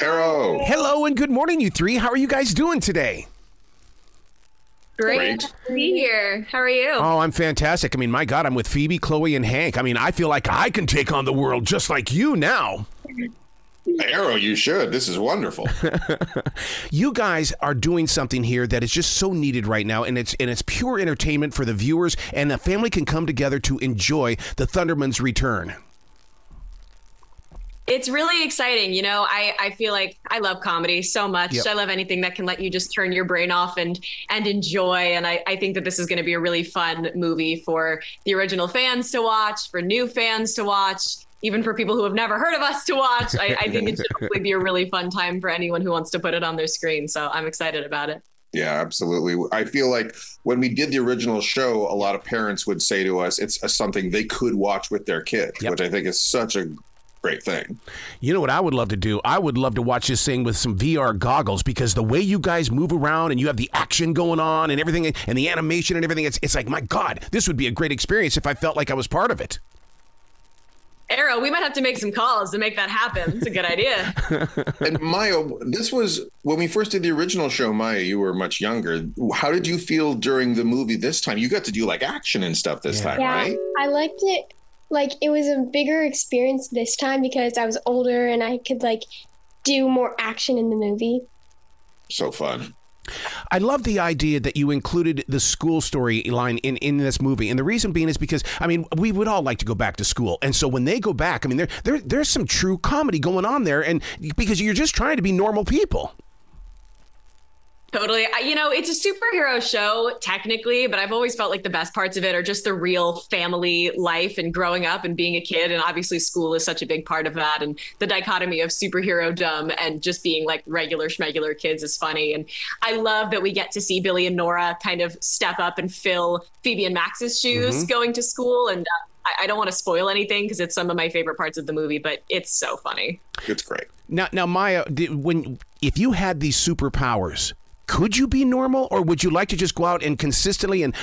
Arroe. Hello and good morning, you three. How are you guys doing today? Great, Great. to be here. How are you? Oh, I'm fantastic. I mean, my God, I'm with Phoebe, Chloe, and Hank. I mean, I feel like I can take on the world just like you now. Arroe, you should. This is wonderful. You guys are doing something here that is just so needed right now, and it's and it's pure entertainment for the viewers, and the family can come together to enjoy the Thundermans return. It's really exciting. You know, I, I feel like I love comedy so much. Yep. I love anything that can let you just turn your brain off and and enjoy. And I, I think that this is going to be a really fun movie for the original fans to watch, for new fans to watch, even for people who have never heard of us to watch. I, I think it should hopefully be a really fun time for anyone who wants to put it on their screen. So I'm excited about it. Yeah, absolutely. I feel like when we did the original show, a lot of parents would say to us, it's uh, something they could watch with their kids, Yep. which I think is such a great thing. You know what I would love to do? I would love to watch this thing with some VR goggles because the way you guys move around and you have the action going on and everything and the animation and everything, it's, it's like, my God, this would be a great experience if I felt like I was part of it. Arroe, we might have to make some calls to make that happen. It's a good idea. And Maya, this was when we first did the original show, Maya, you were much younger. How did you feel during the movie this time? You got to do like action and stuff this Yeah. time, Yeah, right? I liked it. Like it was a bigger experience this time because I was older and I could like do more action in the movie. So fun. I love the idea that you included the school storyline in, in this movie. And the reason being is because, I mean, we would all like to go back to school. And so when they go back, I mean, there, there there's some true comedy going on there. And because you're just trying to be normal people. Totally. I, you know, it's a superhero show technically, but I've always felt like the best parts of it are just the real family life and growing up and being a kid. And obviously, school is such a big part of that. And the dichotomy of superhero dumb and just being like regular schmegular kids is funny. And I love that we get to see Billy and Nora kind of step up and fill Phoebe and Max's shoes going to school. And uh, I, I don't want to spoil anything because it's some of my favorite parts of the movie, but it's so funny. It's great. Now, now, Maya, did, when if you had these superpowers, could you be normal, or would you like to just go out and consistently and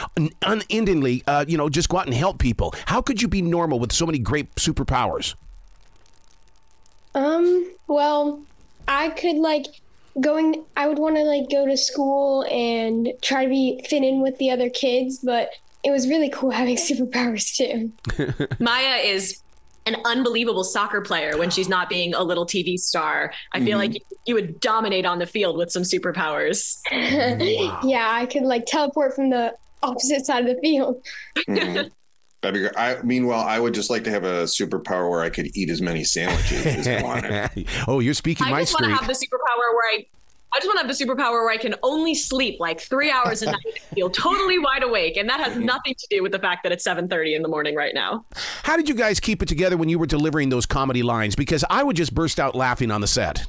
unendingly, uh, you know, just go out and help people? How could you be normal with so many great superpowers? Um, well, I could like going I would want to like go to school and try to be fit in with the other kids, but it was really cool having superpowers too. Maya is an unbelievable soccer player when she's not being a little TV star. I feel like you, you would dominate on the field with some superpowers. yeah, I could like teleport from the opposite side of the field. Mhm. That'd be great. I, meanwhile, I would just like to have a superpower where I could eat as many sandwiches as I wanted. oh, you're speaking I my just want to have the superpower where I. I just want to have the superpower where I can only sleep like three hours a night and feel totally wide awake, and that has mm-hmm. nothing to do with the fact that it's seven thirty in the morning right now. How did you guys keep it together when you were delivering those comedy lines? Because I would just burst out laughing on the set.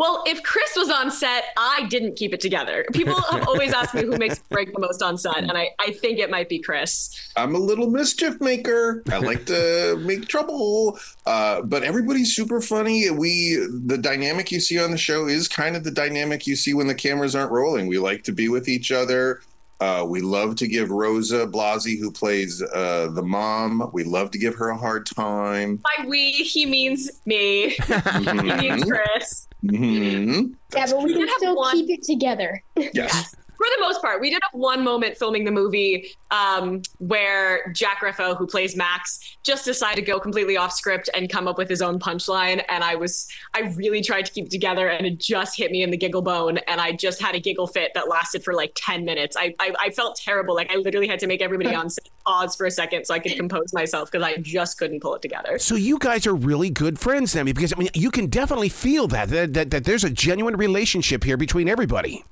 Well, if Chris was on set, I didn't keep it together. People have always asked me who makes me break the most on set, and I, I think it might be Chris. I'm a little mischief maker. I like to make trouble. Uh, but everybody's super funny. We the dynamic you see on the show is kind of the dynamic you see when the cameras aren't rolling. We like to be with each other. Uh, we love to give Rosa Blasi, who plays uh, the mom, we love to give her a hard time. By we, he means me. he means Chris. Mhm. yeah, but we can still one- keep it together. Yes. For the most part, we did have one moment filming the movie um, where Jack Griffo, who plays Max, just decided to go completely off script and come up with his own punchline. And I was, I really tried to keep it together, and it just hit me in the giggle bone. And I just had a giggle fit that lasted for like ten minutes. I, I, I felt terrible. Like I literally had to make everybody on pause for a second so I could compose myself because I just couldn't pull it together. So you guys are really good friends then, because I mean, you can definitely feel that that, that that there's a genuine relationship here between everybody.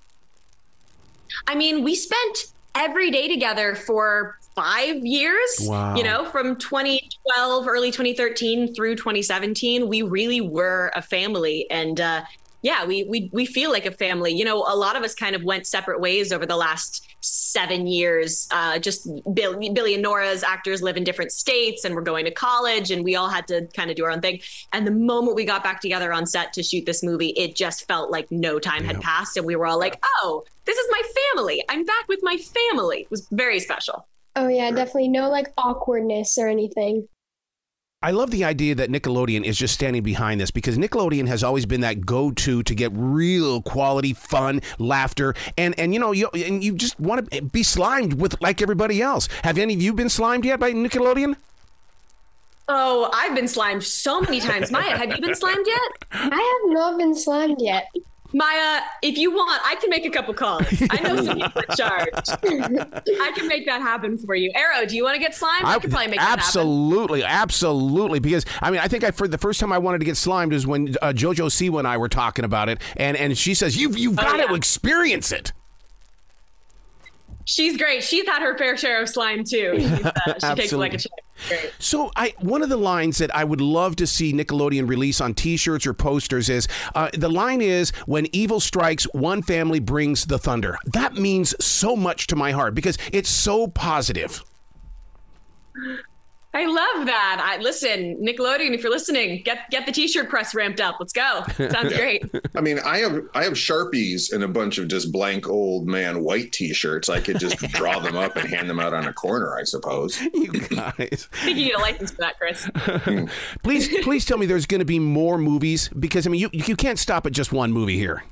I mean, we spent every day together for five years. Wow. You know, from 2012, early 2013 through 2017, we really were a family. And uh, yeah, we, we we feel like a family. You know, a lot of us kind of went separate ways over the last seven years. Uh, just Bill, Billy and Nora's actors live in different states, and we're going to college, and we all had to kind of do our own thing. And the moment we got back together on set to shoot this movie, it just felt like no time had passed, and we were all like, "Oh, this is my family. I'm back with my family." It was very special. Oh yeah, definitely no like awkwardness or anything. I love the idea that Nickelodeon is just standing behind this because Nickelodeon has always been that go-to to get real quality fun, laughter, and and you know you and you just want to be slimed with like everybody else. Have any of you been slimed yet by Nickelodeon? Oh, I've been slimed so many times. Maya, have you been slimed yet? I have not been slimed yet. Maya, if you want, I can make a couple calls. I know some people in charge. I can make that happen for you. Arroe, do you want to get slimed? I, I could probably make that call. absolutely, absolutely. Because I mean, I think I for the first time I wanted to get slimed is when uh, JoJo Siwa and I were talking about it, and and she says you've you've oh, got yeah. to experience it. She's great. She's had her fair share of slime too. Uh, she takes it like a check. Great. So, I one of the lines that I would love to see Nickelodeon release on T-shirts or posters is uh, the line is "When evil strikes, one family brings the thunder." That means so much to my heart because it's so positive. I love that. I listen, Nickelodeon, if you're listening, get get the t-shirt press ramped up. Let's go. Sounds great. I mean, I have I have Sharpies and a bunch of just blank old man white t-shirts. I could just draw them up and hand them out on a corner, I suppose. You guys. I think you need a license for that, Chris. Hmm. please please tell me there's going to be more movies because I mean you you can't stop at just one movie here.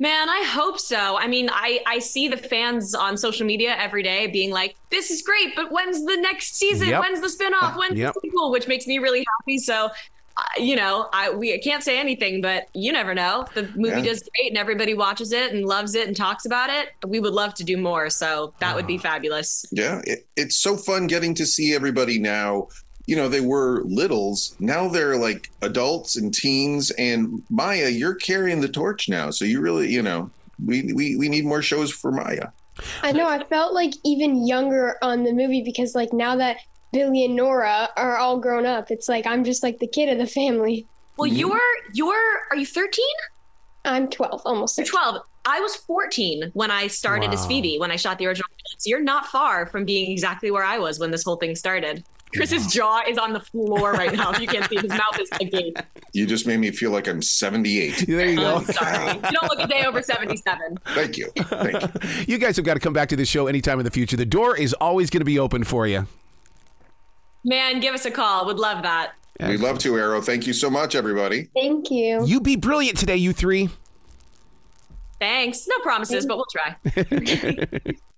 Man, I hope so. I mean, I, I see the fans on social media every day being like, this is great, but when's the next season? Yep. When's the spinoff? When's yep. the sequel? Which makes me really happy. So, uh, you know, I we can't say anything, but you never know. The movie yeah. does great and everybody watches it and loves it and talks about it. We would love to do more. So that would be ah. fabulous. Yeah. It, it's so fun getting to see everybody now you know they were littles. Now they're like adults and teens. And maya you're carrying the torch now. So you really you know we we, we need more shows for maya. I know. I felt like even younger on the movie because like now that billy and nora are all grown up it's like i'm just like the kid of the family. Well mm-hmm. you're you're are you 13 i'm 12 almost you're 12 I was 14 when I started wow. as Phoebe, when I shot the original. So you're not far from being exactly where I was when this whole thing started. Chris's jaw is on the floor right now. If you can't see, his mouth is agape. You just made me feel like I'm 78. There you go. I'm sorry. You don't look a day over 77. Thank you. Thank you. You guys have got to come back to the show anytime in the future. The door is always going to be open for you. Man, give us a call. Would love that. We'd love to, Arroe. Thank you so much, everybody. Thank you. You be brilliant today, you three. Thanks. No promises, but we'll try.